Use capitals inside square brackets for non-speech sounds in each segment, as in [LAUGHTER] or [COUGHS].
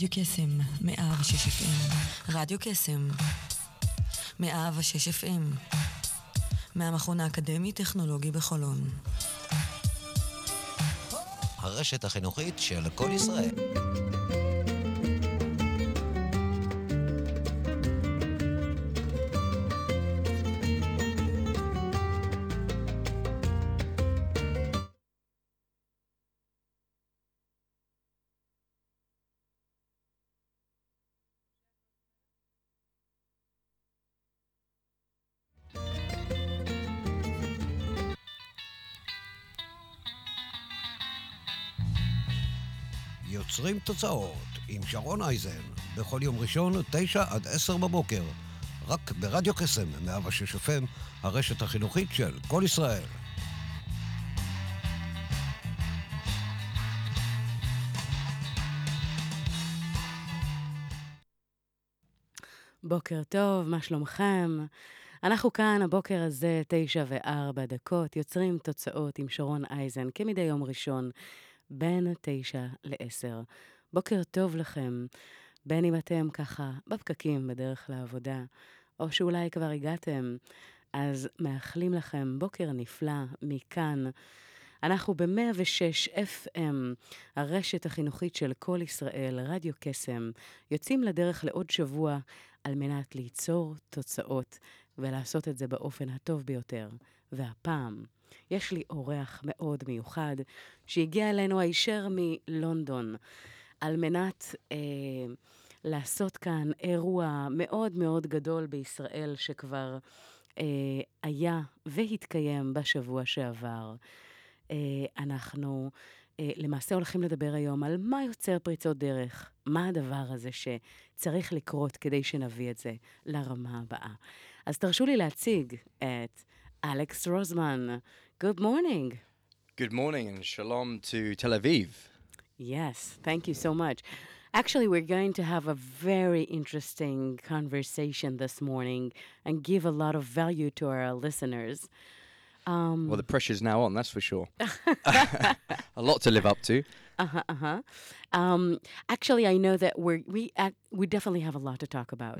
רדיו קסם, 106 FM. רדיו קסם, 106 FM. מהמכון האקדמי-טכנולוגי בחולון. הרשת החינוכית של כל ישראל. יוצרים תוצאות עם שרון אייזן, בכל יום ראשון, תשע עד עשר בבוקר, רק ברדיו קסם, 106 FM, הרשת החינוכית של כל ישראל. בוקר טוב, מה שלומכם? אנחנו כאן הבוקר הזה, תשע וארבע דקות, יוצרים תוצאות עם שרון אייזן, כמדי יום ראשון, בין תשע לעשר. בוקר טוב לכם, בין אם אתם ככה בפקקים בדרך לעבודה, או שאולי כבר הגעתם, אז מאחלים לכם בוקר נפלא מכאן. אנחנו ב-106 FM, הרשת החינוכית של כל ישראל, רדיו קסם, יוצאים לדרך לעוד שבוע על מנת ליצור תוצאות ולעשות את זה באופן הטוב ביותר. והפעם, יש לי אורח מאוד מיוחד שהגיע אלינו הישר מלונדון על מנת אה, לעשות כאן אירוע מאוד מאוד גדול בישראל שכבר אה, היה והתקיים בשבוע שעבר. אה, אנחנו אה, למעשה הולכים לדבר היום על מה יוצר פריצות דרך, מה הדבר הזה שצריך לקרות כדי שנביא את זה לרמה הבאה. אז תרשו לי להציג את אלכס רוזמן. Good morning. Good morning and shalom to Tel Aviv. Yes, thank you so much. Actually, we're going to have a very interesting conversation this morning and give a lot of value to our listeners. Um, Well, the pressure's now on, that's for sure. [LAUGHS] [LAUGHS] a lot to live up to. Uh-huh, uh-huh. Um, actually, I know that we're, we act, we definitely have a lot to talk about,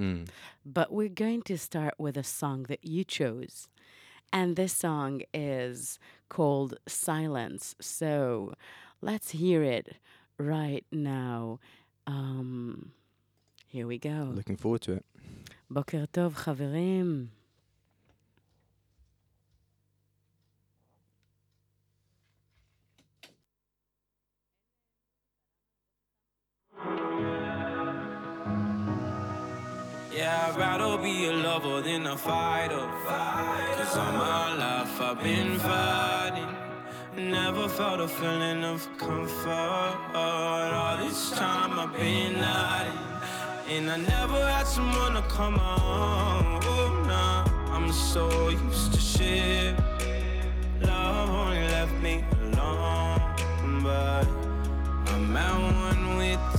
but we're going to start with a song that you chose, and this song is called "Silence." So, let's hear it right now. Um, here we go. Looking forward to it. בוקר טוב, חברים. a lover than a fighter. Cause all my life I've been fighting. Never felt a feeling of comfort. All this time I've been hiding. And I never had someone to come on. Oh, nah, I'm so used to shit. Love only left me alone. But I'm at one with the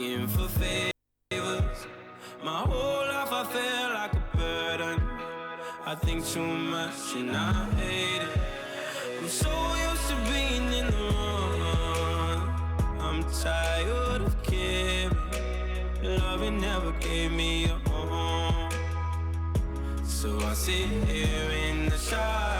Asking for favors. My whole life I feel like a burden. I think too much and I hate it. I'm so used to being in the wrong. I'm tired of caring. Loving never gave me a home. So I sit here in the silence.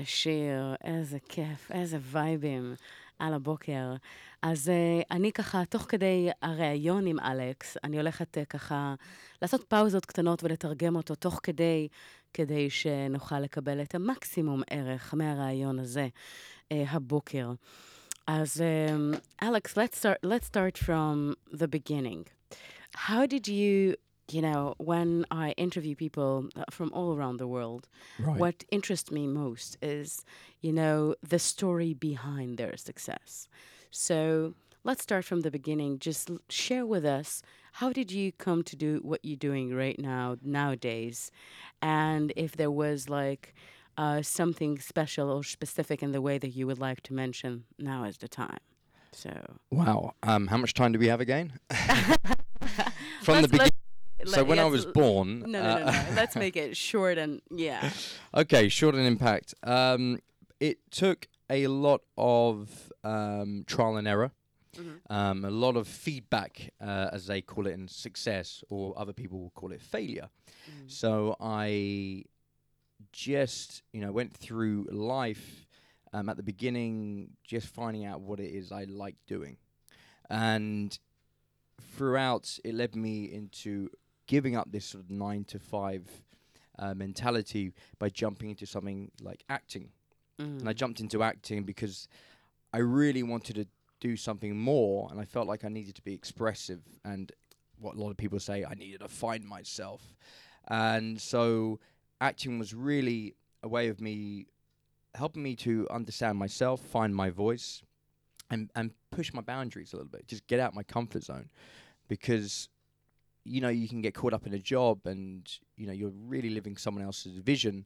איזה שיר, איזה כיף, איזה וייבים על הבוקר. אז uh, אני ככה, תוך כדי הריאיון עם אלכס, אני הולכת uh, ככה לעשות פאוזות קטנות ולתרגם אותו תוך כדי, כדי שנוכל לקבל את המקסימום ערך מהריאיון הזה uh, הבוקר. אז אלכס, let's start, let's start from the beginning. How did you you know, when I interview people uh, from all around the world, Right. what interests me most is, you know, the story behind their success. So let's start from the beginning. Just share with us how did you come to do what you're doing right now, nowadays? And if there was like uh, something special or specific in the way that you would like to mention, now is the time. So. Wow. Um, how much time do we have again? [LAUGHS] From the Let's- beginning. So when I was born. No, no, no, uh, no. Let's make it short and yeah. [LAUGHS] Okay, short and impact. Um, it took a lot of um, trial and error, um, a lot of feedback, uh, as they call it in success, or other people will call it failure. So I just, you know, went through life um, at the beginning, just finding out what it is I like doing, and throughout it led me into giving up this sort of nine to five uh, mentality by jumping into something like acting. And I jumped into acting because I really wanted to do something more, and I felt like I needed to be expressive. And what a lot of people say, I needed to find myself. And so, acting was really a way of me helping me to understand myself, find my voice, and and push my boundaries a little bit. Just get out my comfort zone, because you know you can get caught up in a job, and you know you're really living someone else's vision,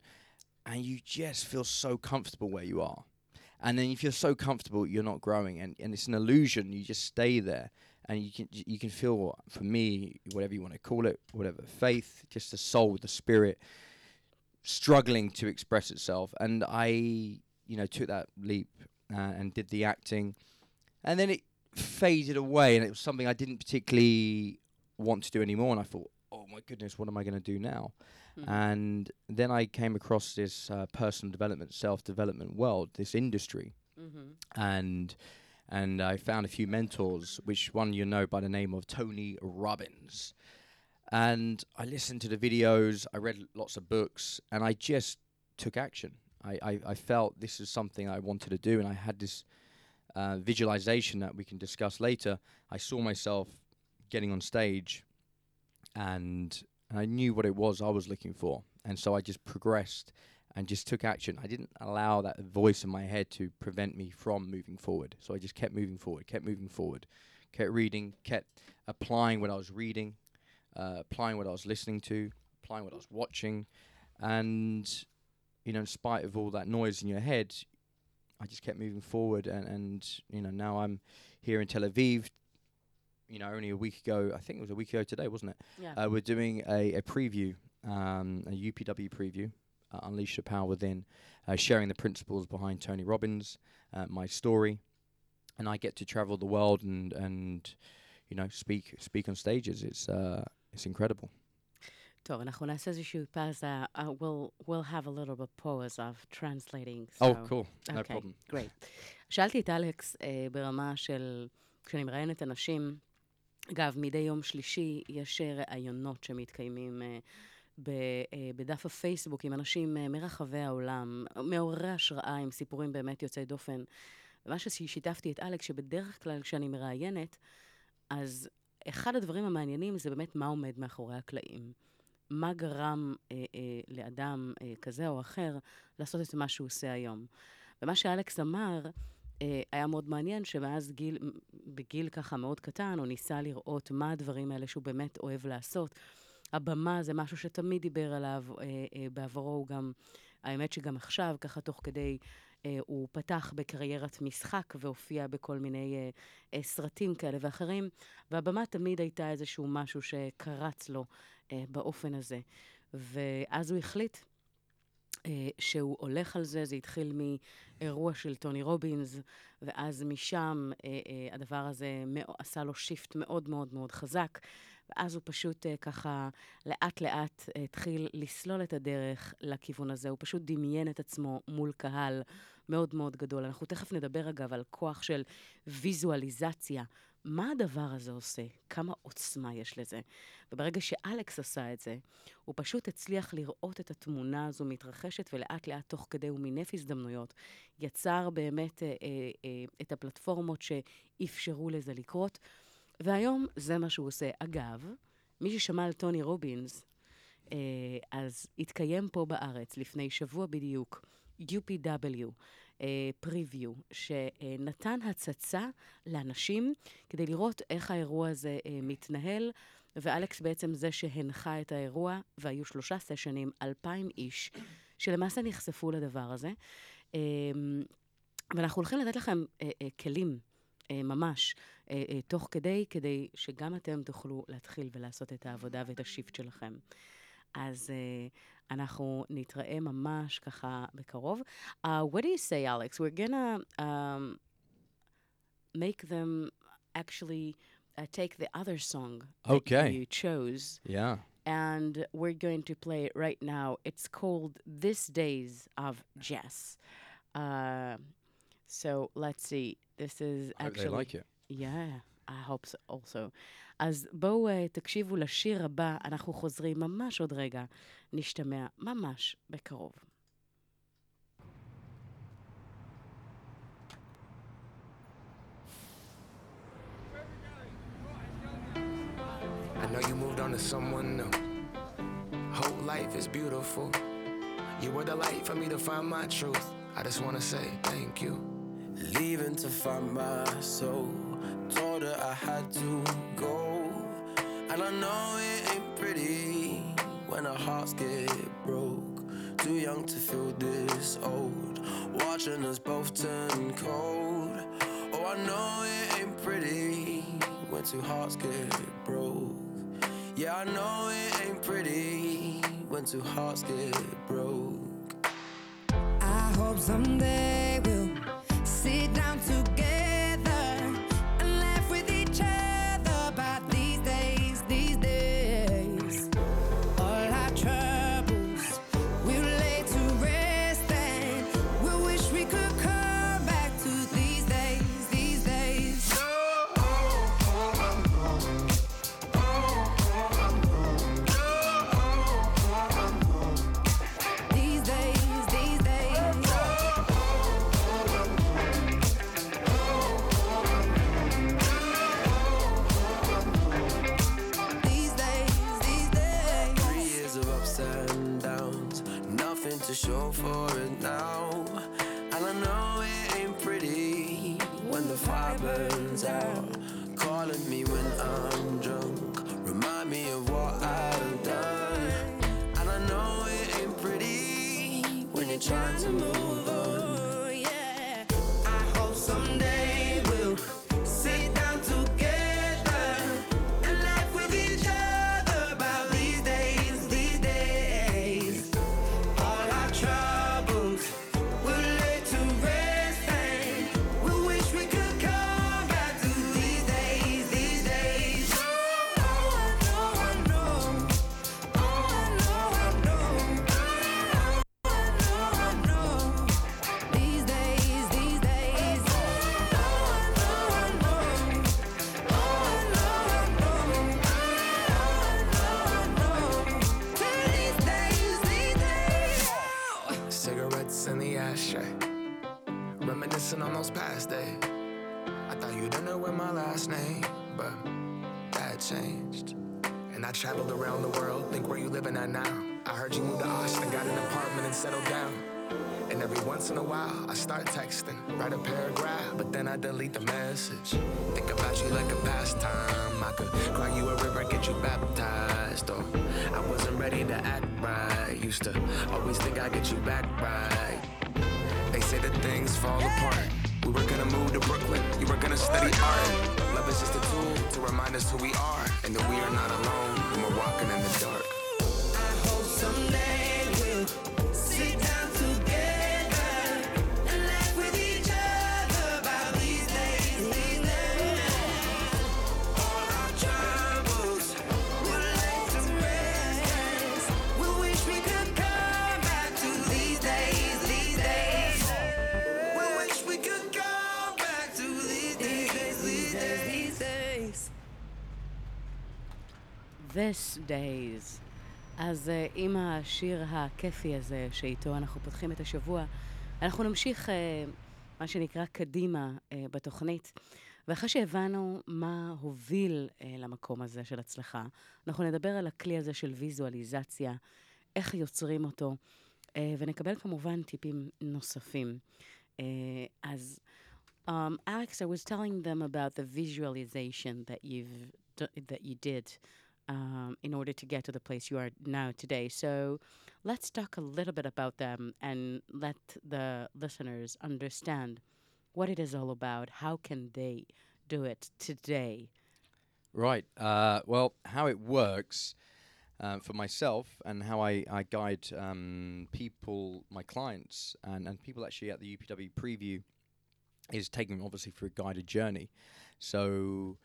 and you just feel so comfortable where you are. And then if you're so comfortable, you're not growing, and, and it's an illusion. You just stay there, and you can you can feel, for me, whatever you want to call it, whatever faith, just the soul, the spirit, struggling to express itself. And I, you know, took that leap uh, and did the acting, and then it faded away, and it was something I didn't particularly want to do anymore. And I thought, oh my goodness, what am I going to do now? And then I came across this uh, personal development, self development world, this industry, and and I found a few mentors, which one you know by the name of Tony Robbins. And I listened to the videos, I read lots of books, and I just took action. I, I, I felt this is something I wanted to do, and I had this uh, visualization that we can discuss later. I saw myself getting on stage, and I knew what it was I was looking for, and so I just progressed and just took action. I didn't allow that voice in my head to prevent me from moving forward. So I just kept moving forward, kept moving forward, kept reading, kept applying what I was reading, uh, applying what I was listening to, applying what I was watching, and you know, in spite of all that noise in your head, I just kept moving forward, and and you know, now I'm here in Tel Aviv You know, only a week ago, I think it was a week ago today, wasn't it? Yeah. Uh, we're doing a, a preview, um, a UPW preview, uh, Unleash the Power Within, uh, sharing the principles behind Tony Robbins, uh, my story, and I get to travel the world and and you know speak speak on stages. It's uh, it's incredible. טוב, אנחנו נעשה איזושהי פאזה. Uh, we'll, we'll have a little bit pause of translating. Oh, so- cool, no Okay, problem. great. שאלתי את אלכס אה, ברמה של, כשאני מראיינת אנשים, אגב, מדי יום שלישי יש אה, ראיונות שמתקיימים אה, ב, אה, בדף הפייסבוק עם אנשים מרחבי העולם, מעוררי השראה, עם סיפורים באמת יוצאי דופן. ומה ששיתפתי את אלכס, שבדרך כלל כשאני מראיינת, אז אחד הדברים המעניינים זה באמת מה עומד מאחורי הקלעים. מה גרם אה, אה, לאדם אה, כזה או אחר לעשות את מה שהוא עושה היום. ומה שאלכס אמר, היה מאוד מעניין, שמאז גיל, בגיל ככה מאוד קטן, הוא ניסה לראות מה הדברים האלה שהוא באמת אוהב לעשות. הבמה זה משהו שתמיד דיבר עליו, אה, אה, בעברו הוא גם, האמת שגם עכשיו, ככה תוך כדי, אה, הוא פתח בקריירת משחק והופיע בכל מיני אה, אה, סרטים כאלה ואחרים, והבמה תמיד הייתה איזשהו משהו שקרץ לו אה, באופן הזה. ואז הוא החליט אה, שהוא הולך על זה, זה התחיל מאירוע של טוני רובינס, ואז משם אה, אה, הדבר הזה עשה לו שיפט מאוד מאוד מאוד חזק. ואז הוא פשוט ככה לאט-לאט התחיל לסלול את הדרך לכיוון הזה. הוא פשוט דמיין את עצמו מול קהל מאוד מאוד גדול. אנחנו תכף נדבר, אגב, על כוח של ויזואליזציה מה הדבר הזה עושה? כמה עוצמה יש לזה? וברגע שאלכס עשה את זה, הוא פשוט הצליח לראות את התמונה הזו מתרחשת, ולאט לאט, תוך כדי הוא מינף הזדמנויות, יצר באמת אה, אה, אה, את הפלטפורמות שאפשרו לזה לקרות, והיום זה מה שהוא עושה. אגב, מי ששמע על טוני רובינס, אה, אז התקיים פה בארץ לפני שבוע בדיוק, UPW, פריוויו, uh, שנתן הצצה לאנשים כדי לראות איך האירוע הזה uh, מתנהל, ואלכס בעצם זה שהנחה את האירוע, והיו שלושה סשנים, אלפיים איש, שלמעשה נחשפו לדבר הזה. Uh, ואנחנו הולכים לתת לכם כלים. ממש, תוך כדי, כדי שגם אתם תוכלו להתחיל ולעשות את העבודה ואת השיפט שלכם. אז אנחנו נתראה ממש ככה בקרוב. Uh, what do you say, Alex? We're gonna um, make them actually uh, take the other song okay. that you chose. Yeah. And we're going to play it right now. It's called This Days of Jess. Uh, so let's see. This is actually. I hope they like it. Yeah, I hope so also. אז בואו uh, תקשיבו לשיר הבא, אנחנו חוזרים ממש עוד רגע. נשתמע ממש בקרוב. I know you moved on to someone new. Whole life is beautiful. You were the light for me to find my truth. I just wanna say thank you. Leaving to find my soul. I had to go. And I know it ain't pretty when our hearts get broke. Too young to feel this old. Watching us both turn cold. Oh, I know it ain't pretty when two hearts get broke. Yeah, I know it ain't pretty when two hearts get broke. I hope someday we'll Used to always think I'd get you back right. They say that things fall apart. We were gonna move to Brooklyn, you were gonna study art. Love is just a tool to remind us who we are and that we are not alone when we're walking in the dark. This Days. אז uh, עם השיר הכיפי הזה, שאיתו אנחנו פותחים את השבוע, אנחנו נמשיך, uh, מה שנקרא, קדימה uh, בתוכנית. ואחרי שהבנו מה הוביל uh, למקום הזה של הצלחה, אנחנו נדבר על הכלי הזה של ויזואליזציה, איך יוצרים אותו, uh, ונקבל כמובן טיפים נוספים. Uh, אז, um, Alex, I was telling them about the visualization that you've that you did um, in order to get to the place you are now today. So let's talk a little bit about them and let the listeners understand what it is all about. How can they do it today? Right. Uh, well, how it works uh, for myself and how I, I guide um, people, my clients, and, and people actually at the UPW preview is taking obviously for a guided journey. So,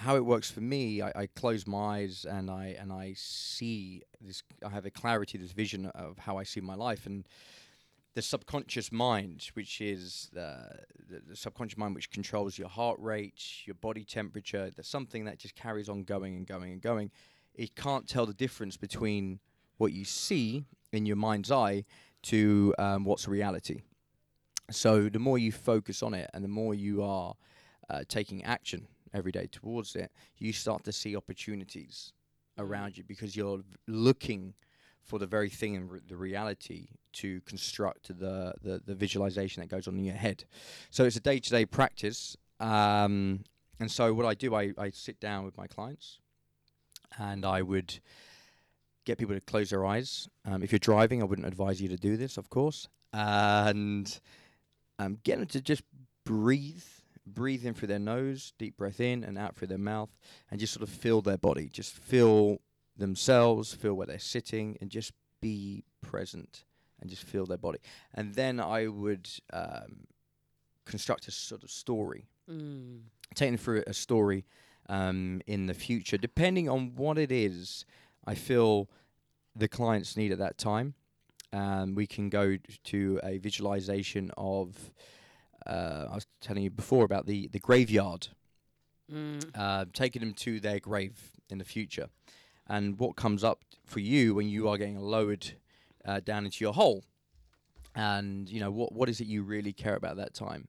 how it works for me, I, I close my eyes and I and I see this. I have a clarity, this vision of how I see my life, and the subconscious mind, which is uh, the, the subconscious mind, which controls your heart rate, your body temperature. There's something that just carries on going and going and going. It can't tell the difference between what you see in your mind's eye to um, what's reality. So the more you focus on it, and the more you are uh, taking action every day towards it, you start to see opportunities around you because you're looking for the very thing in re- the reality to construct the, the the visualization that goes on in your head. So it's a day to day practice. Um, and so what I do, I, I sit down with my clients, and I would get people to close their eyes. Um, if you're driving, I wouldn't advise you to do this, of course, and um, get them to just breathe breathe in through their nose, deep breath in and out through their mouth, and just sort of feel their body. Just feel themselves, feel where they're sitting, and just be present and just feel their body. And then I would um, construct a sort of story, Mm. them through a story um, in the future, depending on what it is I feel the clients need at that time. Um, we can go to a visualization of. Uh, I was telling you before about the, the graveyard, Mm. uh, taking them to their grave in the future. And what comes up for you when you are getting lowered uh, down into your hole? And, you know, what, what is it you really care about that time?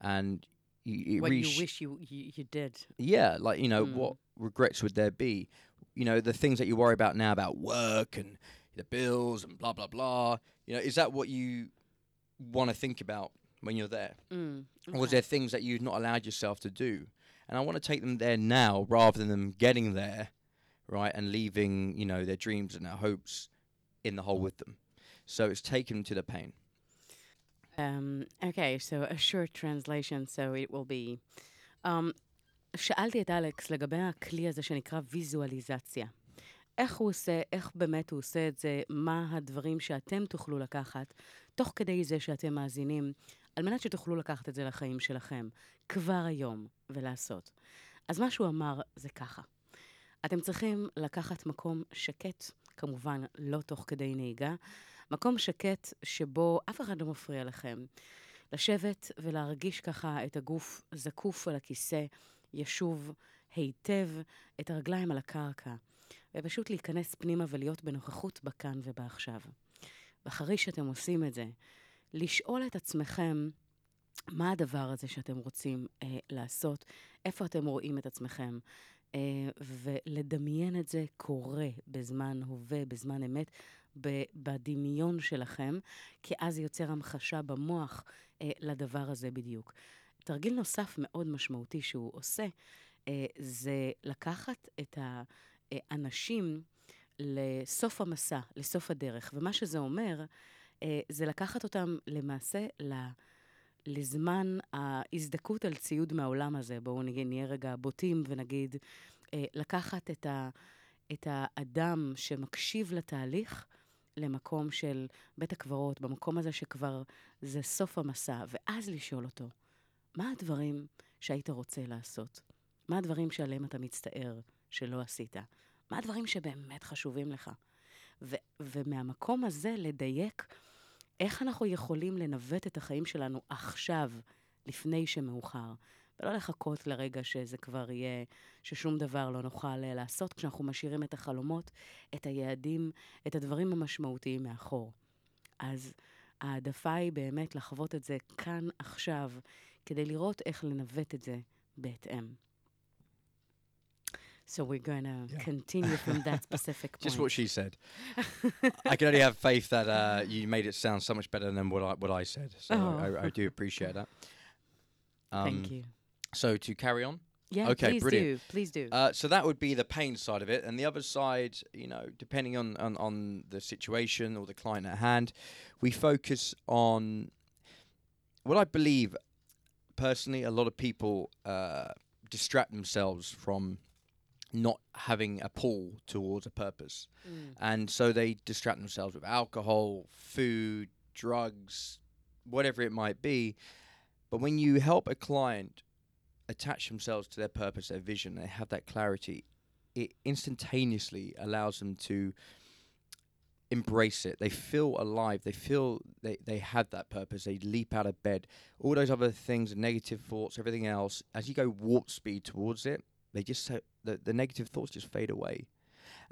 And you, What really you wish you, you, you did. yeah, like you know, Mm. what regrets would there be? You know, the things that you worry about now about work and the bills and blah blah blah. You know, is that what you want to think about when you're there, Mm. or is there things that you've not allowed yourself to do? And I want to take them there now rather than them getting there, right, and leaving you know their dreams and their hopes in the hole with them. So it's taken them to the pain. Um, okay, so a short translation, so it will be. Um, שאלתי את אלכס לגבי הכלי הזה שנקרא ויזואליזציה. איך הוא עושה, איך באמת הוא עושה את זה, מה הדברים שאתם תוכלו לקחת, תוך כדי זה שאתם מאזינים, על מנת שתוכלו לקחת את זה לחיים שלכם, כבר היום, ולעשות. אז מה שהוא אמר זה ככה. אתם צריכים לקחת מקום שקט, כמובן לא תוך כדי נהיגה, מקום שקט שבו אף אחד לא מפריע לכם. לשבת ולהרגיש ככה את הגוף זקוף על הכיסא, ישוב היטב, את הרגליים על הקרקע, ופשוט להיכנס פנימה ולהיות בנוכחות בכאן ובעכשיו. ואחרי שאתם עושים את זה, לשאול את עצמכם, מה הדבר הזה שאתם רוצים אה, לעשות? איפה אתם רואים את עצמכם? אה, ולדמיין את זה קורה בזמן הווה, בזמן אמת, ב- בדמיון שלכם, כי אז יוצר המחשה במוח אה, לדבר הזה בדיוק. תרגיל נוסף מאוד משמעותי שהוא עושה, אה, זה לקחת את האנשים לסוף המסע, לסוף הדרך. ומה שזה אומר, אה, זה לקחת אותם למעשה ל... לזמן ההזדכות על ציוד מהעולם הזה. בואו נגיד, נהיה רגע בוטים ונגיד, אה, לקחת את, ה, את האדם שמקשיב לתהליך למקום של בית הקברות, במקום הזה שכבר זה סוף המסע, ואז לשאול אותו, מה הדברים שהיית רוצה לעשות? מה הדברים שעליהם אתה מצטער שלא עשית? מה הדברים שבאמת חשובים לך? ו- ומהמקום הזה לדייק איך אנחנו יכולים לנווט את החיים שלנו עכשיו, לפני שמאוחר, ולא לחכות לרגע שזה כבר יהיה, ששום דבר לא נוכל אה, לעשות, כשאנחנו משאירים את החלומות, את היעדים, את הדברים המשמעותיים מאחור. אז העדפה היא באמת לחוות את זה כאן, עכשיו, כדי לראות איך לנווט את זה בהתאם. So we're going to Yeah. continue from that [LAUGHS] specific point. Just what she said. [LAUGHS] I can only have faith that uh, you made it sound so much better than what I, what I said. So Oh. I, I do appreciate that. Um, Thank you. So to carry on. Yeah, okay, please brilliant. do. Please do. Uh, so that would be the pain side of it, and the other side, you know, depending on, on on the situation or the client at hand, we focus on what I believe. Personally, a lot of people uh, distract themselves from not having a pull towards a purpose, mm. and so they distract themselves with alcohol, food, drugs, whatever it might be. But when you help a client attach themselves to their purpose, their vision, they have that clarity, it instantaneously allows them to embrace it. They feel alive. They feel they, they have that purpose. They leap out of bed. All those other things, negative thoughts, everything else, as you go warp speed towards it, they just so, the, the negative thoughts just fade away.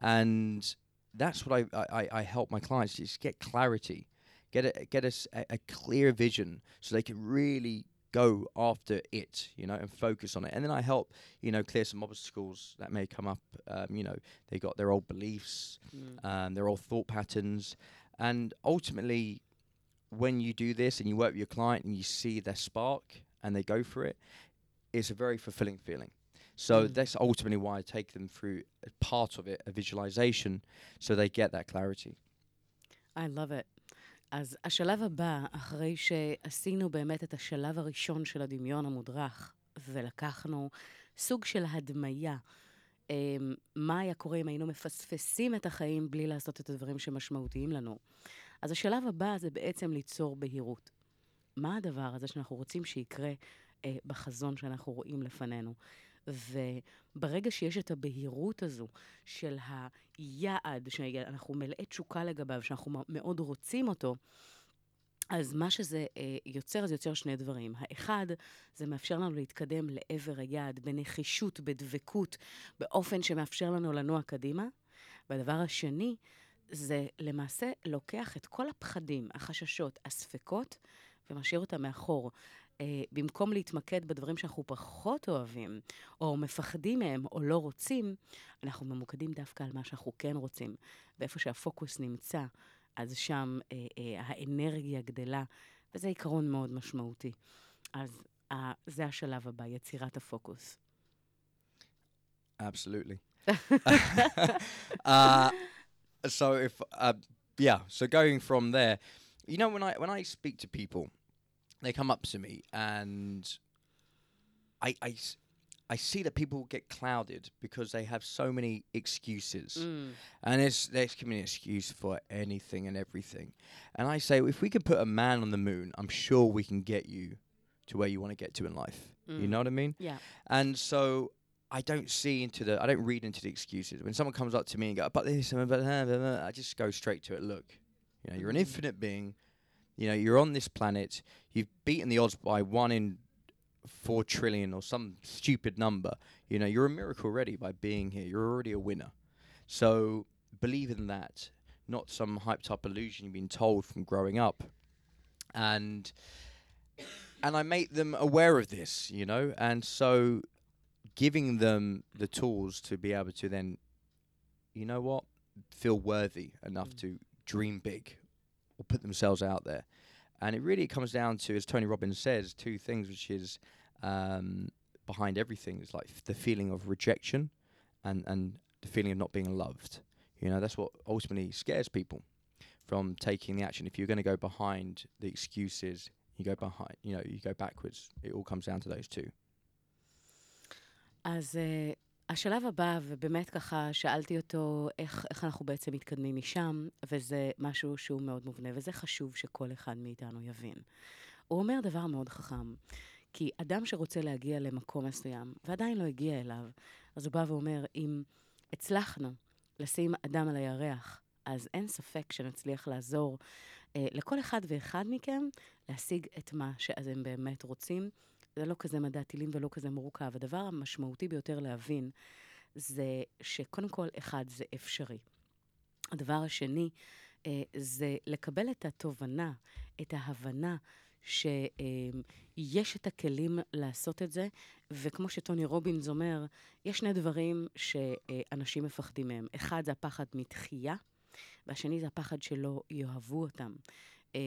And that's what I, I, I help my clients just get clarity, get a, get us a, a clear vision so they can really go after it, you know, and focus on it. And then I help, you know, clear some obstacles that may come up. Um, you know, they got their old beliefs, um, their old thought patterns, and ultimately, when you do this and you work with your client and you see their spark and they go for it, it's a very fulfilling feeling. So that's ultimately why I take them through a part of it, a visualization, so they get that clarity. I love it. אז השלב הבא, אחרי שעשינו באמת את השלב הראשון של הדמיון המודרך, ולקחנו סוג של הדמיה, אמ, מה היה קורה אם היינו מפספסים את החיים בלי לעשות את הדברים שמשמעותיים לנו. אז השלב הבא זה בעצם ליצור בהירות. מה הדבר הזה שאנחנו רוצים שיקרה אה, בחזון שאנחנו רואים לפנינו? וברגע שיש את הבהירות הזו של היעד, שאנחנו מלאי תשוקה לגביו, שאנחנו מאוד רוצים אותו, אז מה שזה אה, יוצר, זה יוצר שני דברים. האחד, זה מאפשר לנו להתקדם לעבר היעד בנחישות, בדבקות, באופן שמאפשר לנו לנוע קדימה. והדבר השני, זה למעשה לוקח את כל הפחדים, החששות, הספקות, ומשאיר אותם מאחור. אה, במקום להתמקד בדברים שאנחנו פחות אוהבים, או מפחדים מהם, או לא רוצים, אנחנו ממוקדים דווקא על מה שאנחנו כן רוצים. ואיפה שהפוקוס נמצא, אז שם אה, אה, האנרגיה גדלה, וזה עיקרון מאוד משמעותי. אז אה, זה השלב הבא, יצירת הפוקוס. Absolutely. [LAUGHS] [LAUGHS] uh, so if uh, yeah, so going from there, you know, when I when I speak to people, they come up to me and I, I see that people get clouded because they have so many excuses, mm. and it's there's can be an excuse for anything and everything. And I say, if we could put a man on the moon, I'm sure we can get you to where you want to get to in life. You mm. know what I mean? Yeah. And so I don't see into the, I don't read into the excuses. When someone comes up to me and go, but this, and but that, blah, blah," I just go straight to it. Look, you know, you're an mm. infinite being. You know, you're on this planet. You've beaten the odds by one in four trillion or some stupid number. You know, you're a miracle already by being here. You're already a winner. So believe in that, not some hyped up illusion you've been told from growing up. and and I make them aware of this, you know, and so giving them the tools to be able to then, you know what, feel worthy enough mm. to dream big or put themselves out there. And it really comes down to, as Tony Robbins says, two things, which is um, behind everything is like the feeling of rejection and, and the feeling of not being loved. You know, that's what ultimately scares people from taking the action. If you're going to go behind the excuses, you go behind, you know, you go backwards. It all comes down to those two. אז uh, השלב הבא, ובאמת ככה שאלתי אותו איך, איך אנחנו בעצם מתקדמים משם, וזה משהו שהוא מאוד מובנה, וזה חשוב שכל אחד מאיתנו יבין. הוא אומר דבר מאוד חכם, כי אדם שרוצה להגיע למקום מסוים, ועדיין לא הגיע אליו, אז הוא בא ואומר, אם הצלחנו לשים אדם על הירח, אז אין ספק שנצליח לעזור אה, לכל אחד ואחד מכם להשיג את מה שאתם באמת רוצים. זה לא כזה מדע טילים ולא כזה מורכב. הדבר המשמעותי ביותר להבין זה שקודם כל, אחד, זה אפשרי. הדבר השני, אה, זה לקבל את התובנה, את ההבנה שיש את הכלים לעשות את זה, וכמו שטוני רובינס אומר, יש שני דברים שאנשים מפחדים מהם. אחד זה הפחד מתחייה, והשני זה הפחד שלא יאהבו אותם. Um,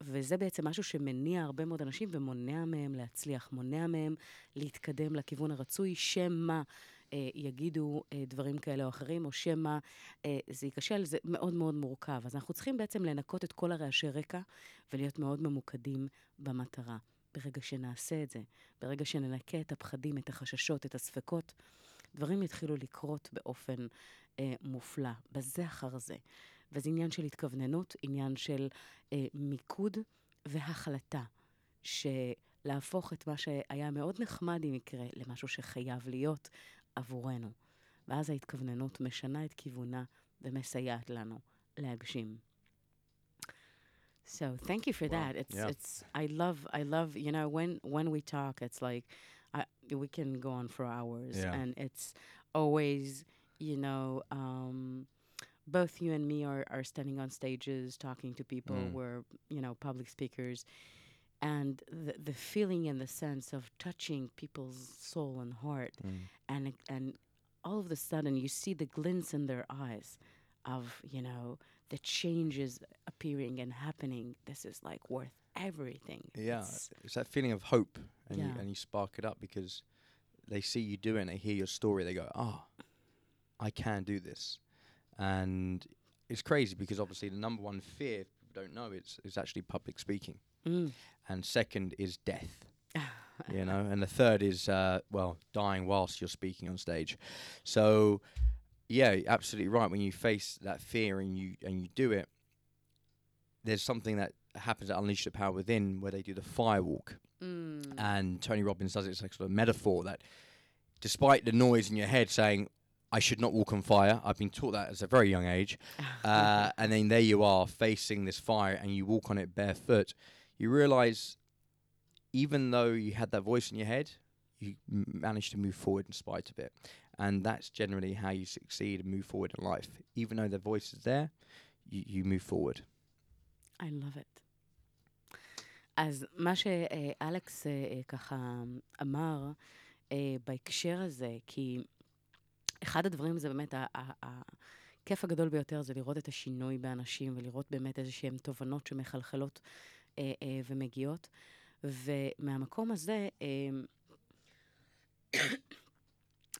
וזה בעצם משהו שמניע הרבה מאוד אנשים ומונע מהם להצליח, מונע מהם להתקדם לכיוון הרצוי, שמא uh, יגידו uh, דברים כאלה או אחרים, או שמא uh, זה ייכשל, זה מאוד מאוד מורכב. אז אנחנו צריכים בעצם לנקות את כל הרעשי רקע ולהיות מאוד ממוקדים במטרה. ברגע שנעשה את זה, ברגע שננקה את הפחדים, את החששות, את הספקות, דברים יתחילו לקרות באופן אה, מופלא, בזה אחר זה. וזה עניין של התכווננות, עניין של אה, מיקוד והחלטה, שלהפוך את מה שהיה מאוד נחמד אם יקרה למשהו שחייב להיות עבורנו. ואז ההתכווננות משנה את כיוונה ומסייעת לנו להגשים. So thank you for Wow. that. It's Yeah. it's I love I love you know when when we talk it's like I, we can go on for hours Yeah. and it's always you know um both you and me are are standing on stages talking to people Mm. we're you know public speakers and the the feeling and the sense of touching people's soul and heart and and all of a sudden you see the glints in their eyes of you know the changes appearing and happening. This is like worth everything. Yeah, It's- it's that feeling of hope, and you and you spark it up because they see you doing it, they hear your story, they go, "Ah, I can do this," and it's crazy because obviously the number one fear, people don't know, it's is actually public speaking, Mm. and second is death. [LAUGHS] you know, and the third is uh, well, dying whilst you're speaking on stage. So, yeah, you're absolutely right. When you face that fear and you and you do it, there's something that happens at Unleash the Power Within where they do the firewalk, Mm. and Tony Robbins does it. It's like sort of metaphor that, despite the noise in your head saying, "I should not walk on fire," I've been taught that at a very young age, [LAUGHS] uh, and then there you are facing this fire, and you walk on it barefoot. You realise, even though you had that voice in your head, you m- managed to move forward in spite of it, and that's generally how you succeed and move forward in life. Even though the voice is there, you, you move forward. I love it. אז מה שאלכס אה, אה, ככה אמר אה, בהקשר הזה, כי אחד הדברים זה באמת, הכיף הגדול ביותר זה לראות את השינוי באנשים ולראות באמת איזה שהן תובנות שמחלחלות אה, אה, ומגיעות. ומהמקום הזה, אה, [COUGHS]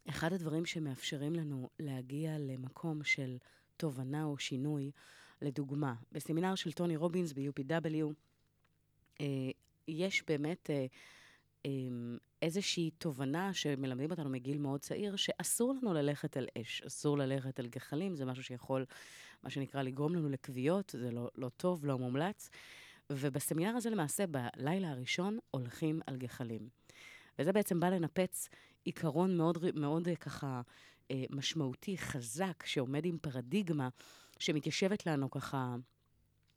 אחד הדברים שמאפשרים לנו להגיע למקום של תובנה או שינוי, לדוגמה, בסמינר של טוני רובינס ב-UPW, אה, יש באמת אה, איזושהי תובנה שמלמדים אותנו מגיל מאוד צעיר, שאסור לנו ללכת על אש, אסור ללכת על גחלים, זה משהו שיכול, מה שנקרא, לגרום לנו לכוויות, זה לא, לא טוב, לא מומלץ. ובסמינר הזה למעשה, בלילה הראשון, הולכים על גחלים. וזה בעצם בא לנפץ עיקרון מאוד, מאוד ככה אה, משמעותי, חזק, שעומד עם פרדיגמה שמתיישבת לנו ככה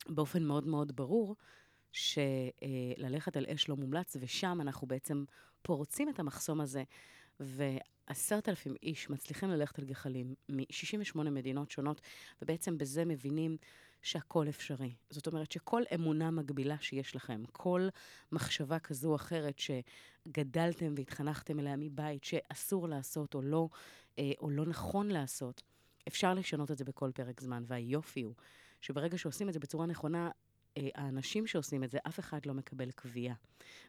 באופן מאוד מאוד ברור, שללכת על אש לא מומלץ, ושם אנחנו בעצם פורצים את המחסום הזה, ועשרת אלפים איש מצליחים ללכת על גחלים מ-68 מדינות שונות, ובעצם בזה מבינים שהכל אפשרי. זאת אומרת שכל אמונה מגבילה שיש לכם, כל מחשבה כזו או אחרת שגדלתם והתחנכתם אליה מבית, שאסור לעשות או לא, אה, או לא נכון לעשות, אפשר לשנות את זה בכל פרק זמן. והיופי הוא שברגע שעושים את זה בצורה נכונה, האנשים שעושים את זה, אף אחד לא מקבל כוויה.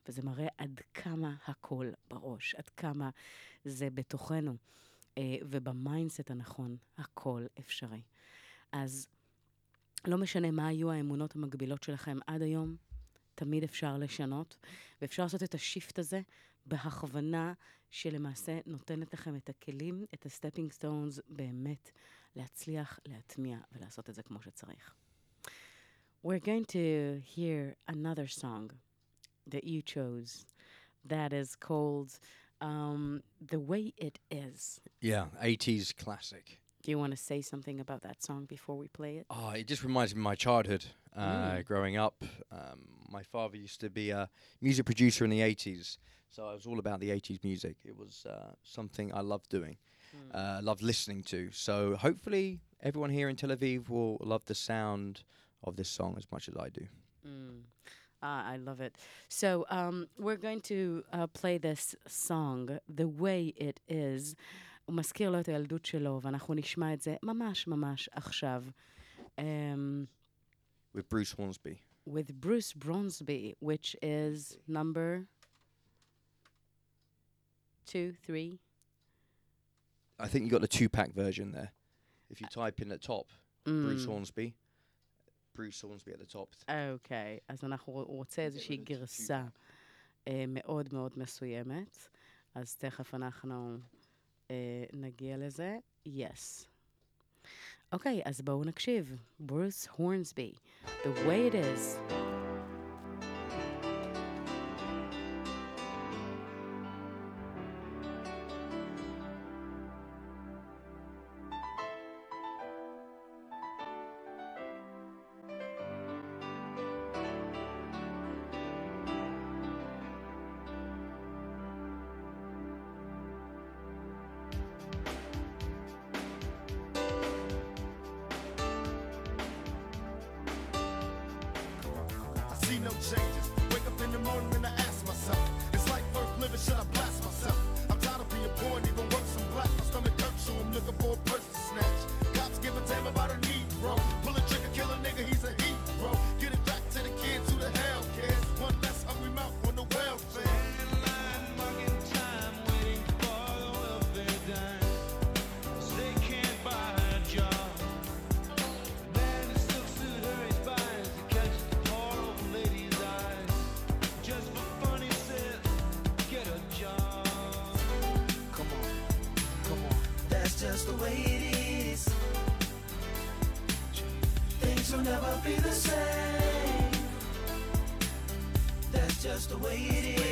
וזה מראה עד כמה הכל בראש, עד כמה זה בתוכנו. אה, וב mindset הנכון, הכל אפשרי. אז לא משנה מה היו האמונות המגבילות שלכם עד היום, תמיד אפשר לשנות, ואפשר לעשות את ה shift הזה בהכוונה שלמעשה נותנת לכם את הכלים, את ה stepping stones, באמת להצליח, להטמיע ולעשות את זה כמו שצריך. We're going to hear another song that you chose that is called um, The Way It Is. Yeah, 80s classic. Do you want to say something about that song before we play it? Oh, it just reminds me of my childhood. Uh, Mm. Growing up, um, my father used to be a music producer in the 80s, so I was all about the 80s music. It was uh, something I loved doing, uh, loved listening to. So hopefully, everyone here in Tel Aviv will love the sound of this song as much as I do. Mm. Ah, I love it. So um, we're going to uh, play this song, The Way It Is. הוא מזכיר לו את הילדות שלו, ואנחנו נשמע את זה ממש ממש עכשיו. Um, With Bruce Hornsby. with Bruce Bronsby, which is number two, three. I think you got the two pack version there. If you type in at top, Bruce Mm. Hornsby, Bruce Hornsby at the top. אוקיי, אז אנחנו הוא רוצה איזושהי גרסה אה, מאוד מאוד מסוימת, אז תכף אנחנו אה, נגיע לזה. Yes. אוקיי, אז בואו נקשיב. ברוס הורנסבי, The way it is. Be the same. That's just the way it is.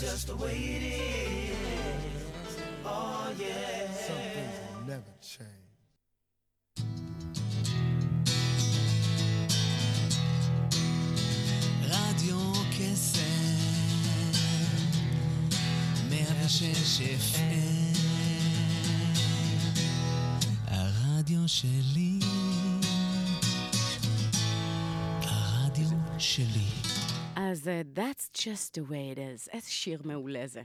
That's just the way it is. Oh yeah. Some things will never change. רדיו קסם, מאה ושש FM, הרדיו שלי, הרדיו שלי. אז uh, That's just the way it is. איזה שיר מעולה זה.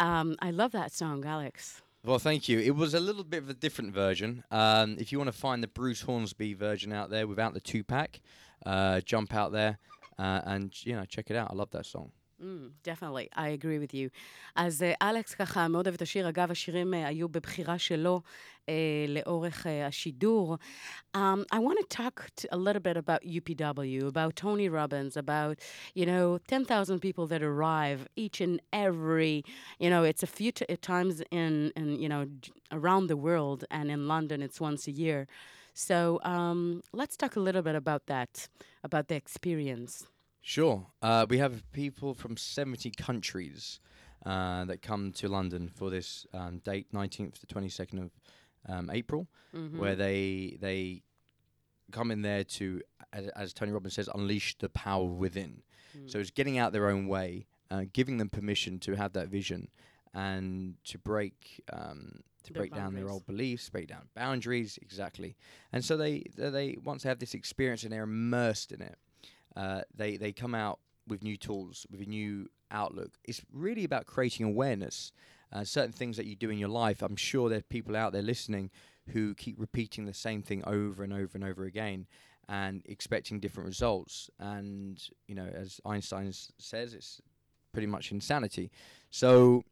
Um, I love that song, Alex. Well, thank you. It was a little bit of a different version. Um, if you want to find the Bruce Hornsby version out there without the two pack, uh, jump out there uh, and you know check it out. I love that song. Mm, definitely, I agree with you. אז uh, אלכס ככה מאוד אוהב את השיר. אגב, השירים uh, היו בבחירה שלו uh, לאורך uh, השידור. Um, I want to talk t- a little bit about UPW, about Tony Robbins, about, you know, 10,000 people that arrive each and every, you know, it's a few t- times in, in, you know, j- around the world, and in London it's once a year. So um, let's talk a little bit about that, about the experience. Sure. Uh, we have people from 70 countries uh, that come to London for this um, date, 19th to 22nd of um, April, where they they come in there to, as, as Tony Robbins says, unleash the power within. So it's getting out their own way, uh, giving them permission to have that vision and to break um, to Their break down their old beliefs, break down boundaries, exactly. And so they they, they once they have this experience and they're immersed in it, uh, they they come out with new tools, with a new outlook. It's really about creating awareness. Uh, certain things that you do in your life, I'm sure there are people out there listening who keep repeating the same thing over and over and over again and expecting different results. And, you know, as Einstein says, it's pretty much insanity. So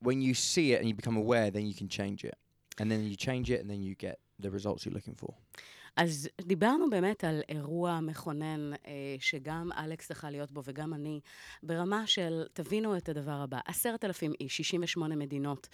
when you see it and you become aware, then you can change it. And then you change it and then you get the results you're looking for. אז דיברנו באמת על אירוע מכונן אה, שגם אלכס זכה להיות בו וגם אני, ברמה של, תבינו את הדבר הבא, עשרת אלפים איש, 68 מדינות,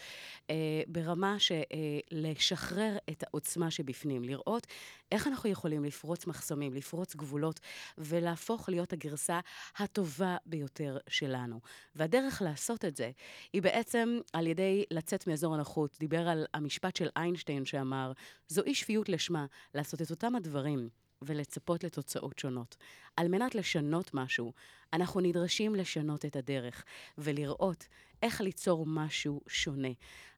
אה, ברמה של אה, לשחרר את העוצמה שבפנים, לראות איך אנחנו יכולים לפרוץ מחסומים, לפרוץ גבולות, ולהפוך להיות הגרסה הטובה ביותר שלנו. והדרך לעשות את זה היא בעצם על ידי לצאת מאזור הנוחות. דיבר על המשפט של איינשטיין שאמר, זו אי שפיות לשמה, לעשות את אותם הדברים ולצפות לתוצאות שונות. על מנת לשנות משהו, אנחנו נדרשים לשנות את הדרך ולראות איך ליצור משהו שונה.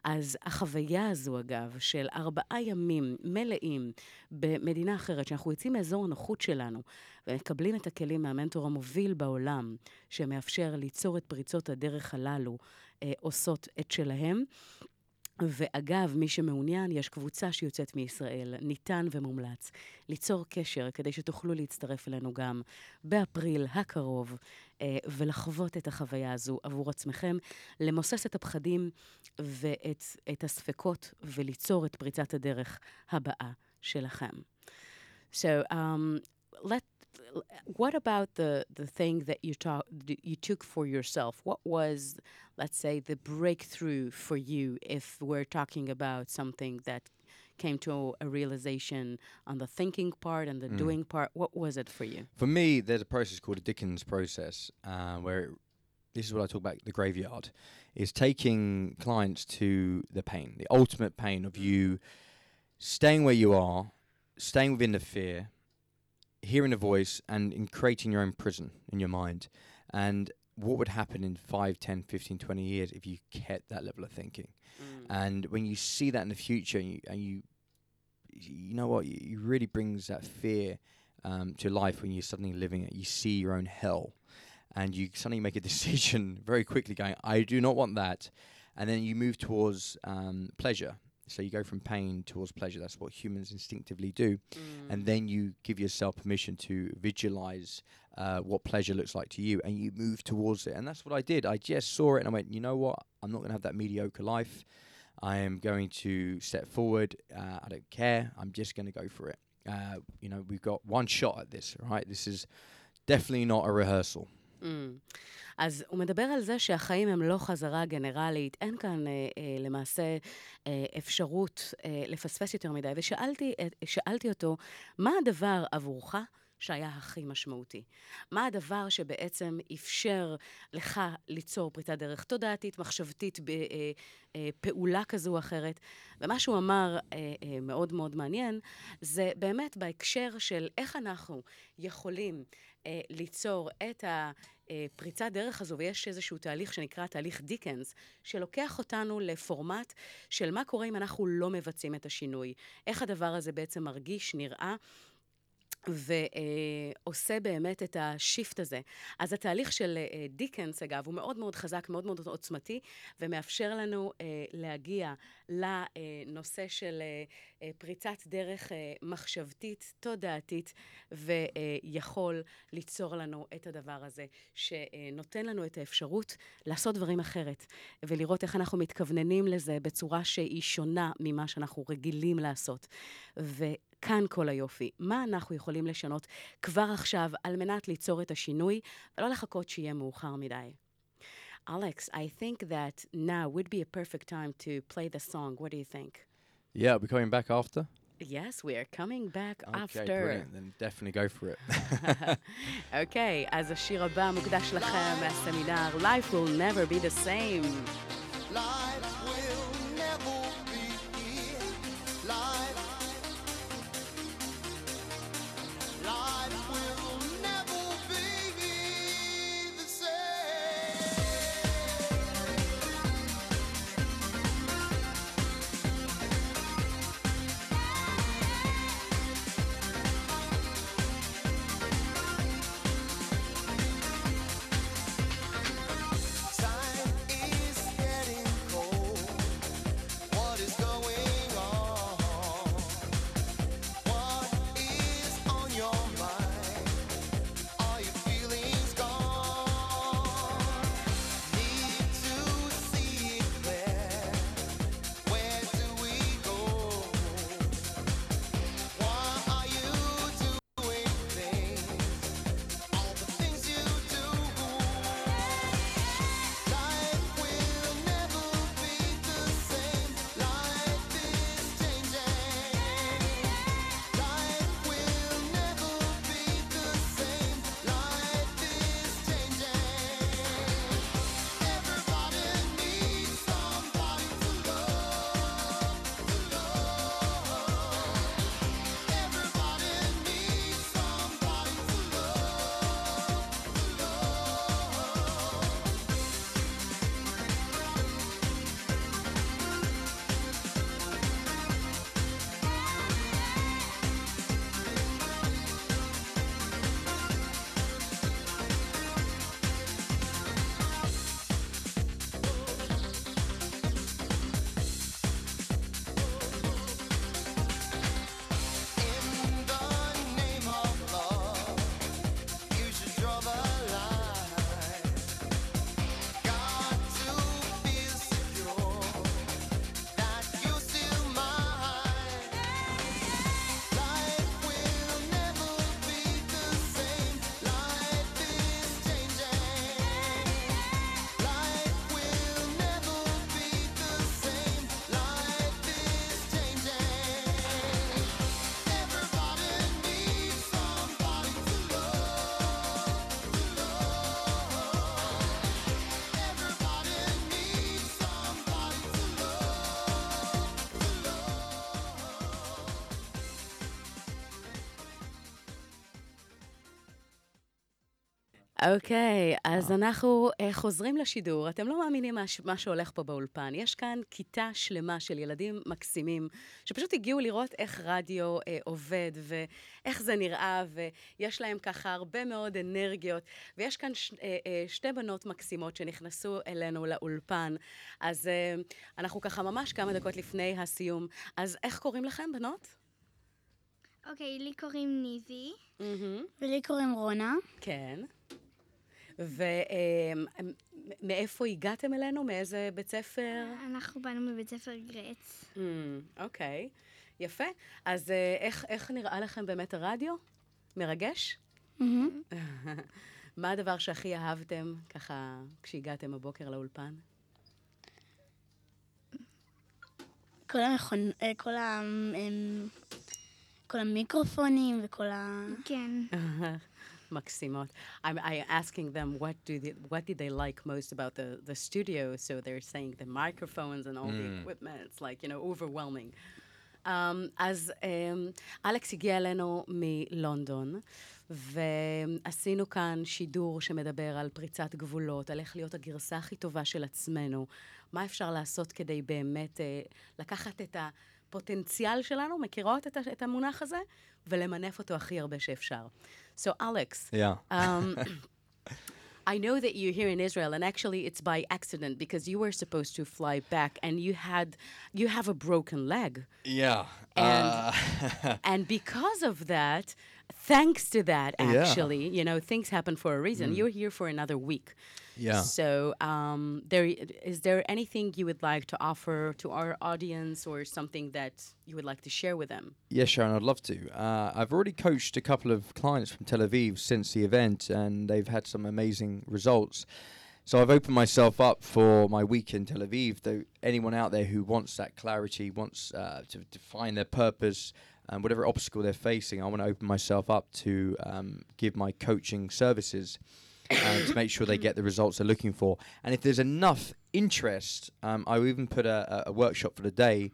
אז החוויה הזו, אגב, של ארבעה ימים מלאים במדינה אחרת, שאנחנו יוצאים מאזור הנוחות שלנו ומקבלים את הכלים מהמנטור המוביל בעולם, שמאפשר ליצור את פריצות הדרך הללו, אה, עושות את שלהם. ואגב, מי שמעוניין, יש קבוצה שיוצאת מישראל, ניתן ומומלץ, ליצור קשר כדי שתוכלו להצטרף אלינו גם באפריל הקרוב, אה, ולחוות את החוויה הזו עבור עצמכם, למוסס את הפחדים ואת את הספקות, וליצור את פריצת הדרך הבאה שלכם. So, um, let what about the the thing that you talk you took for yourself? What was, let's say, the breakthrough for you? If we're talking about something that came to a realization on the thinking part and the Mm. doing part, what was it for you? For me, there's a process called a Dickens process, uh, where it, this is what I talk about the graveyard, is taking clients to the pain, the ultimate pain of you staying where you are, staying within the fear, hearing a voice, and in creating your own prison in your mind. And what would happen in 5, 10, 15, 20 years if you kept that level of thinking? And when you see that in the future, and you, and you, you know what, it really brings that fear um, to life when you're suddenly living it. You see your own hell, and you suddenly make a [LAUGHS] decision very quickly, going, "I do not want that," and then you move towards um, pleasure. So you go from pain towards pleasure. That's what humans instinctively do, and then you give yourself permission to visualize uh, what pleasure looks like to you, and you move towards it. And that's what I did. I just saw it, and I went, "You know what? I'm not going to have that mediocre life." I am going to step forward. Uh, I don't care. I'm just going to go for it. Uh, you know, we've got one shot at this, right? This is definitely not a rehearsal. Mm. אז הוא מדבר על זה שהחיים הם לא חזרה גנרלית, אין כאן אה, אה, למעשה אה, אפשרות אה, לפספס יותר מדי. ושאלתי אה, אותו, מה הדבר עבורך שהיה הכי משמעותי? מה הדבר שבעצם אפשר לך ליצור פריצת דרך תודעתית, מחשבתית, בפעולה כזו או אחרת? ומה שהוא אמר אה, אה, מאוד מאוד מעניין, זה באמת בהקשר של איך אנחנו יכולים אה, ליצור את הפריצת דרך הזו, ויש איזשהו תהליך שנקרא תהליך דיקנס, שלוקח אותנו לפורמט של מה קורה אם אנחנו לא מבצעים את השינוי. איך הדבר הזה בעצם מרגיש, נראה. ועושה באמת את השיפט הזה. אז התהליך של אה, דיקנס, אגב, הוא מאוד מאוד חזק, מאוד מאוד עוצמתי, ומאפשר לנו אה, להגיע לנושא של אה, אה, פריצת דרך אה, מחשבתית, תודעתית, ויכול ליצור לנו את הדבר הזה, שנותן לנו את האפשרות לעשות דברים אחרת, ולראות איך אנחנו מתכווננים לזה בצורה שהיא שונה ממה שאנחנו רגילים לעשות. ו... כאן כל היופי. מה אנחנו יכולים לשנות כבר עכשיו על מנת ליצור את השינוי, ולא לחכות שיהיה מאוחר מדי. Alex, I think that now would be a perfect time to play the song. What do you think? Yeah, we're coming back after. Yes, we are coming back Okay, after. brilliant. Then definitely go for it. אוקיי, אז השיר הבא מוקדש לכם מהסמינר Life will never be the same. אוקיי, אז אנחנו uh, חוזרים לשידור. אתם לא מאמינים מה, מה שהולך פה באולפן. יש כאן כיתה שלמה של ילדים מקסימים, שפשוט הגיעו לראות איך רדיו uh, עובד ואיך זה נראה, ויש להם ככה הרבה מאוד אנרגיות. ויש כאן ש, uh, uh, שתי בנות מקסימות שנכנסו אלינו לאולפן. אז uh, אנחנו ככה ממש כמה דקות לפני הסיום. אז איך קוראים לכם, בנות? אוקיי, לי קוראים ניבי. Mm-hmm. ולי קוראים רונה. כן. ומאיפה הגעתם אלינו? מאיזה בית ספר? אנחנו באנו מבית ספר גרץ. Mm, אוקיי, יפה. אז אה, איך, נראה לכם באמת הרדיו? מרגש? [LAUGHS] מה הדבר שהכי אהבתם, ככה, כשהגעתם הבוקר לאולפן? כל המכון... אה, כל ה... אמ, כל המיקרופונים וכל ה... [LAUGHS] כן. [LAUGHS] מקסימות. I'm, I'm asking them what do they, what did they like most about the, the studio, so they're saying the microphones and all the equipment, it's like, you know, overwhelming. Um, אז um, אלכס הגיע אלינו מלונדון, ועשינו כאן שידור שמדבר על פריצת גבולות, על איך להיות הגרסה הכי טובה של עצמנו, מה אפשר לעשות כדי באמת uh, לקחת את הפוטנציאל שלנו, מכירות את, ה- את המונח הזה? ולמנף אותו הכי הרבה שאפשר. So, Alex, Yeah. um, [LAUGHS] I know that you're here in Israel, and actually, it's by accident because you were supposed to fly back, and you had you have a broken leg, Yeah. And- uh, [LAUGHS] and because of that, thanks to that, Yeah. Mm. actually, you know, things happen for a reason. You're here for another week. yeah. So, um, there is there anything you would like to offer to our audience, or something that you would like to share with them? Yes, Sharon, I'd love to. Uh, I've already coached a couple of clients from Tel Aviv since the event, and they've had some amazing results. So I've opened myself up for my week in Tel Aviv. Though anyone out there who wants that clarity, wants uh, to define their purpose, and whatever obstacle they're facing, I want to open myself up to um, give my coaching services. And to make sure they get the results they're looking for. And if there's enough interest, um, I will even put a, a- workshop for the day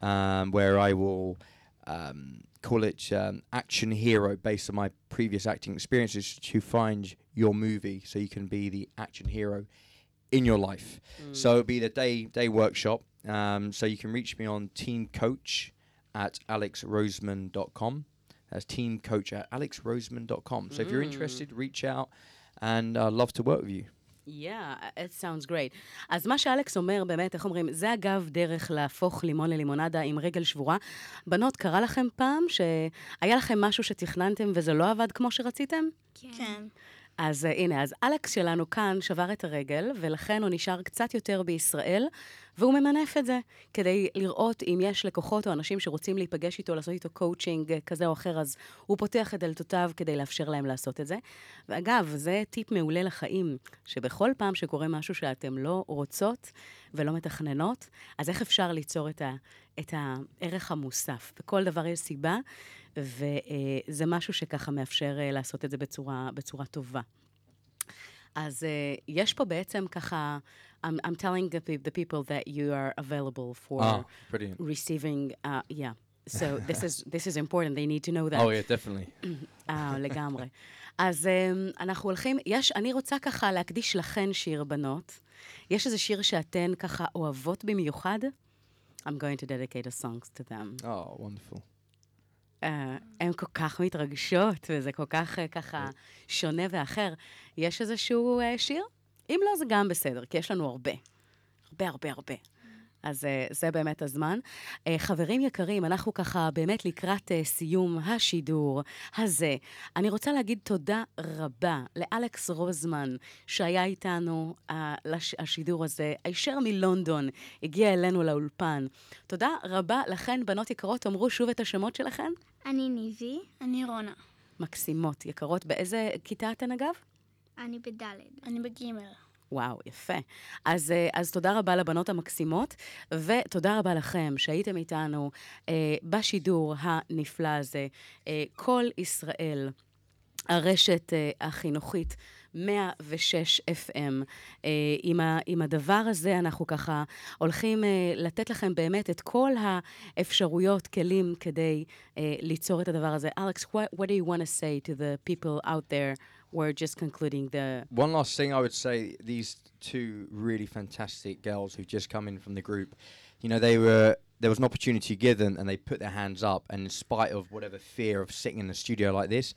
um, where I will um, call it um, Action Hero based on my previous acting experiences to find your movie so you can be the action hero in your life. So it'll be the day day workshop. Um, so you can reach me on team coach at alexroseman.com. That's team coach at alexroseman.com. So if you're interested, reach out and I'd love to work with you. Yeah, it sounds great. אז מה שאלכס אומר, באמת, איך אומרים, זה אגב דרך להפוך לימון ללימונדה עם רגל שבורה. בנות, קרה לכם פעם שהיה לכם משהו שתכננתם וזה לא עבד כמו שרציתם? כן. אז uh, הנה, אז אלכס שלנו כאן שבר את הרגל, ולכן הוא נשאר קצת יותר בישראל, והוא ממנף את זה, כדי לראות אם יש לקוחות או אנשים שרוצים להיפגש איתו, לעשות איתו קואוצ'ינג אה, כזה או אחר, אז הוא פותח את דלתותיו כדי לאפשר להם לעשות את זה. ואגב, זה טיפ מעולה לחיים, שבכל פעם שקורה משהו שאתם לא רוצות ולא מתכננות, אז איך אפשר ליצור את, ה, את הערך המוסף? בכל דבר יש סיבה, וזה משהו שככה מאפשר אה, לעשות את זה בצורה, בצורה טובה. אז אה, יש פה בעצם ככה, I'm, I'm telling the, the people that you are available for Ah, brilliant. receiving, uh, yeah. So this is, this is important, they need to know that. Oh, yeah, definitely. אה, לגמרי. אז um, אנחנו הולכים, יש, אני רוצה ככה להקדיש לכן שיר, בנות. יש איזה שיר שאתן ככה אוהבות במיוחד? I'm going to dedicate a song to them. Oh, wonderful. אה, הן כל כך מתרגשות, וזה כל כך אה, ככה שונה ואחר. יש איזשהו אה, שיר? אם לא, זה גם בסדר, כי יש לנו הרבה. הרבה, הרבה, הרבה. אז אה, זה באמת הזמן. אה, חברים יקרים, אנחנו ככה באמת לקראת אה, סיום השידור הזה. אני רוצה להגיד תודה רבה לאלכס רוזמן, שהיה איתנו אה, לש- השידור הזה, הישר מלונדון, הגיע אלינו לאולפן. תודה רבה לכן, בנות יקרות, תאמרו שוב את השמות שלכן. אני ניבי. אני רונה. מקסימות, יקרות. באיזה כיתה אתן אגב? אני בדלת. אני בגימל. וואו, יפה. אז, אה, אז תודה רבה לבנות המקסימות, ותודה רבה לכם שהייתם איתנו אה, בשידור הנפלא הזה. אה, כל ישראל, הרשת אה, החינוכית. 106 FM. אה, עם, ה, עם הדבר הזה אנחנו ככה הולכים אה, לתת לכם באמת את כל האפשרויות, כלים, כדי אה, ליצור את הדבר הזה. אלכס, what, what do you want to say to the people out there we're just concluding the. One last thing I would say these two really fantastic girls who've just come in from the group, you know, they were there was an opportunity given and they put their hands up and in spite of whatever fear of sitting in a studio like this,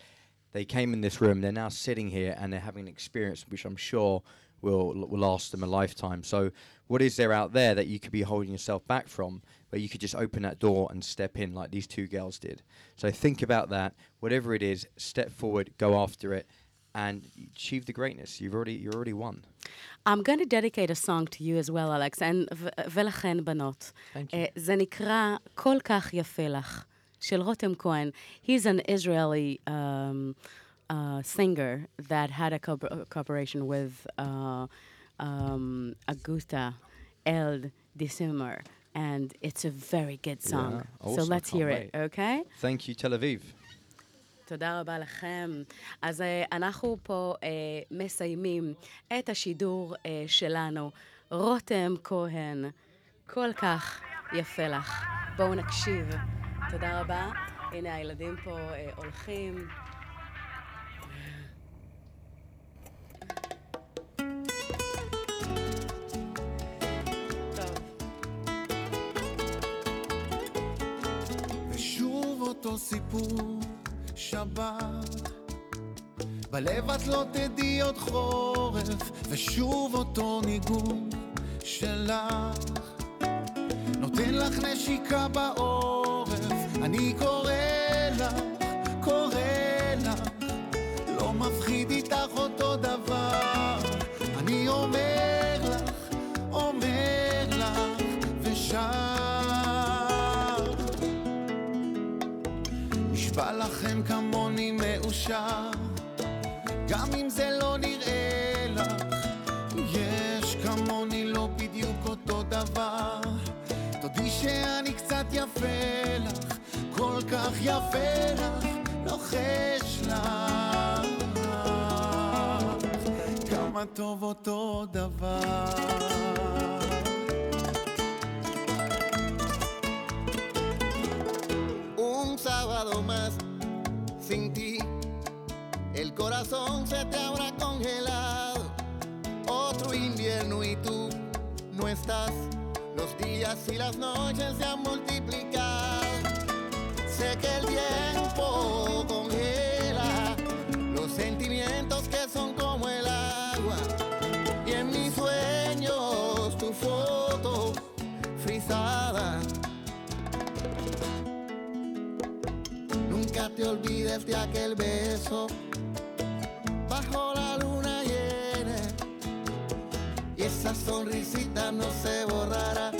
they came in this room, they're now sitting here and they're having an experience which I'm sure will will last them a lifetime. So what is there out there that you could be holding yourself back from where you could just open that door and step in like these two girls did. So think about that. Whatever it is, step forward, go after it and achieve the greatness. You've already you're already won. I'm going to dedicate a song to you as well, Alex, and, ו- ולכן בנות. Thank Uh, זה נקרא כל כך יפה לך, של רותם כהן. He's an Israeli um, uh, singer that had a co- cooperation with uh, um, Agusta El Disimer, and it's a very good song. Yeah, so awesome, let's can't hear it, wait. okay? Thank you, Tel Aviv. תודה רבה לכם. אז אה, אנחנו פה אה, מסיימים את השידור אה, שלנו. רותם כהן, כל כך יפה לך. בואו נקשיב. תודה רבה. הנה הילדים פה הולכים. ושוב אותו סיפור, שבת. בלב את לא תדעי עוד חורף, ושוב אותו ניגון שלך. נותן לך נשיקה בעורף, אני קורא לך, קורא לך. לא מפחיד איתך אותו דבר, אני אומר לך, אומר לך, ושר. נשבע לכם מאושר, גם אם זה לא נראה לך, יש כמוני לא בדיוק אותו דבר. תודי שאני קצת יפה לך, כל כך יפה לך, לוחש לך, כמה טוב אותו דבר. Sábado más sin ti, el corazón se te habrá congelado. Otro invierno y tú no estás. Los días y las noches se han multiplicado. Sé que el tiempo congela los sentimientos que son como el agua. Y en mis sueños tu foto frisada. Nunca te olvides de aquel beso bajo la luna llena y esa sonrisita no se borrará.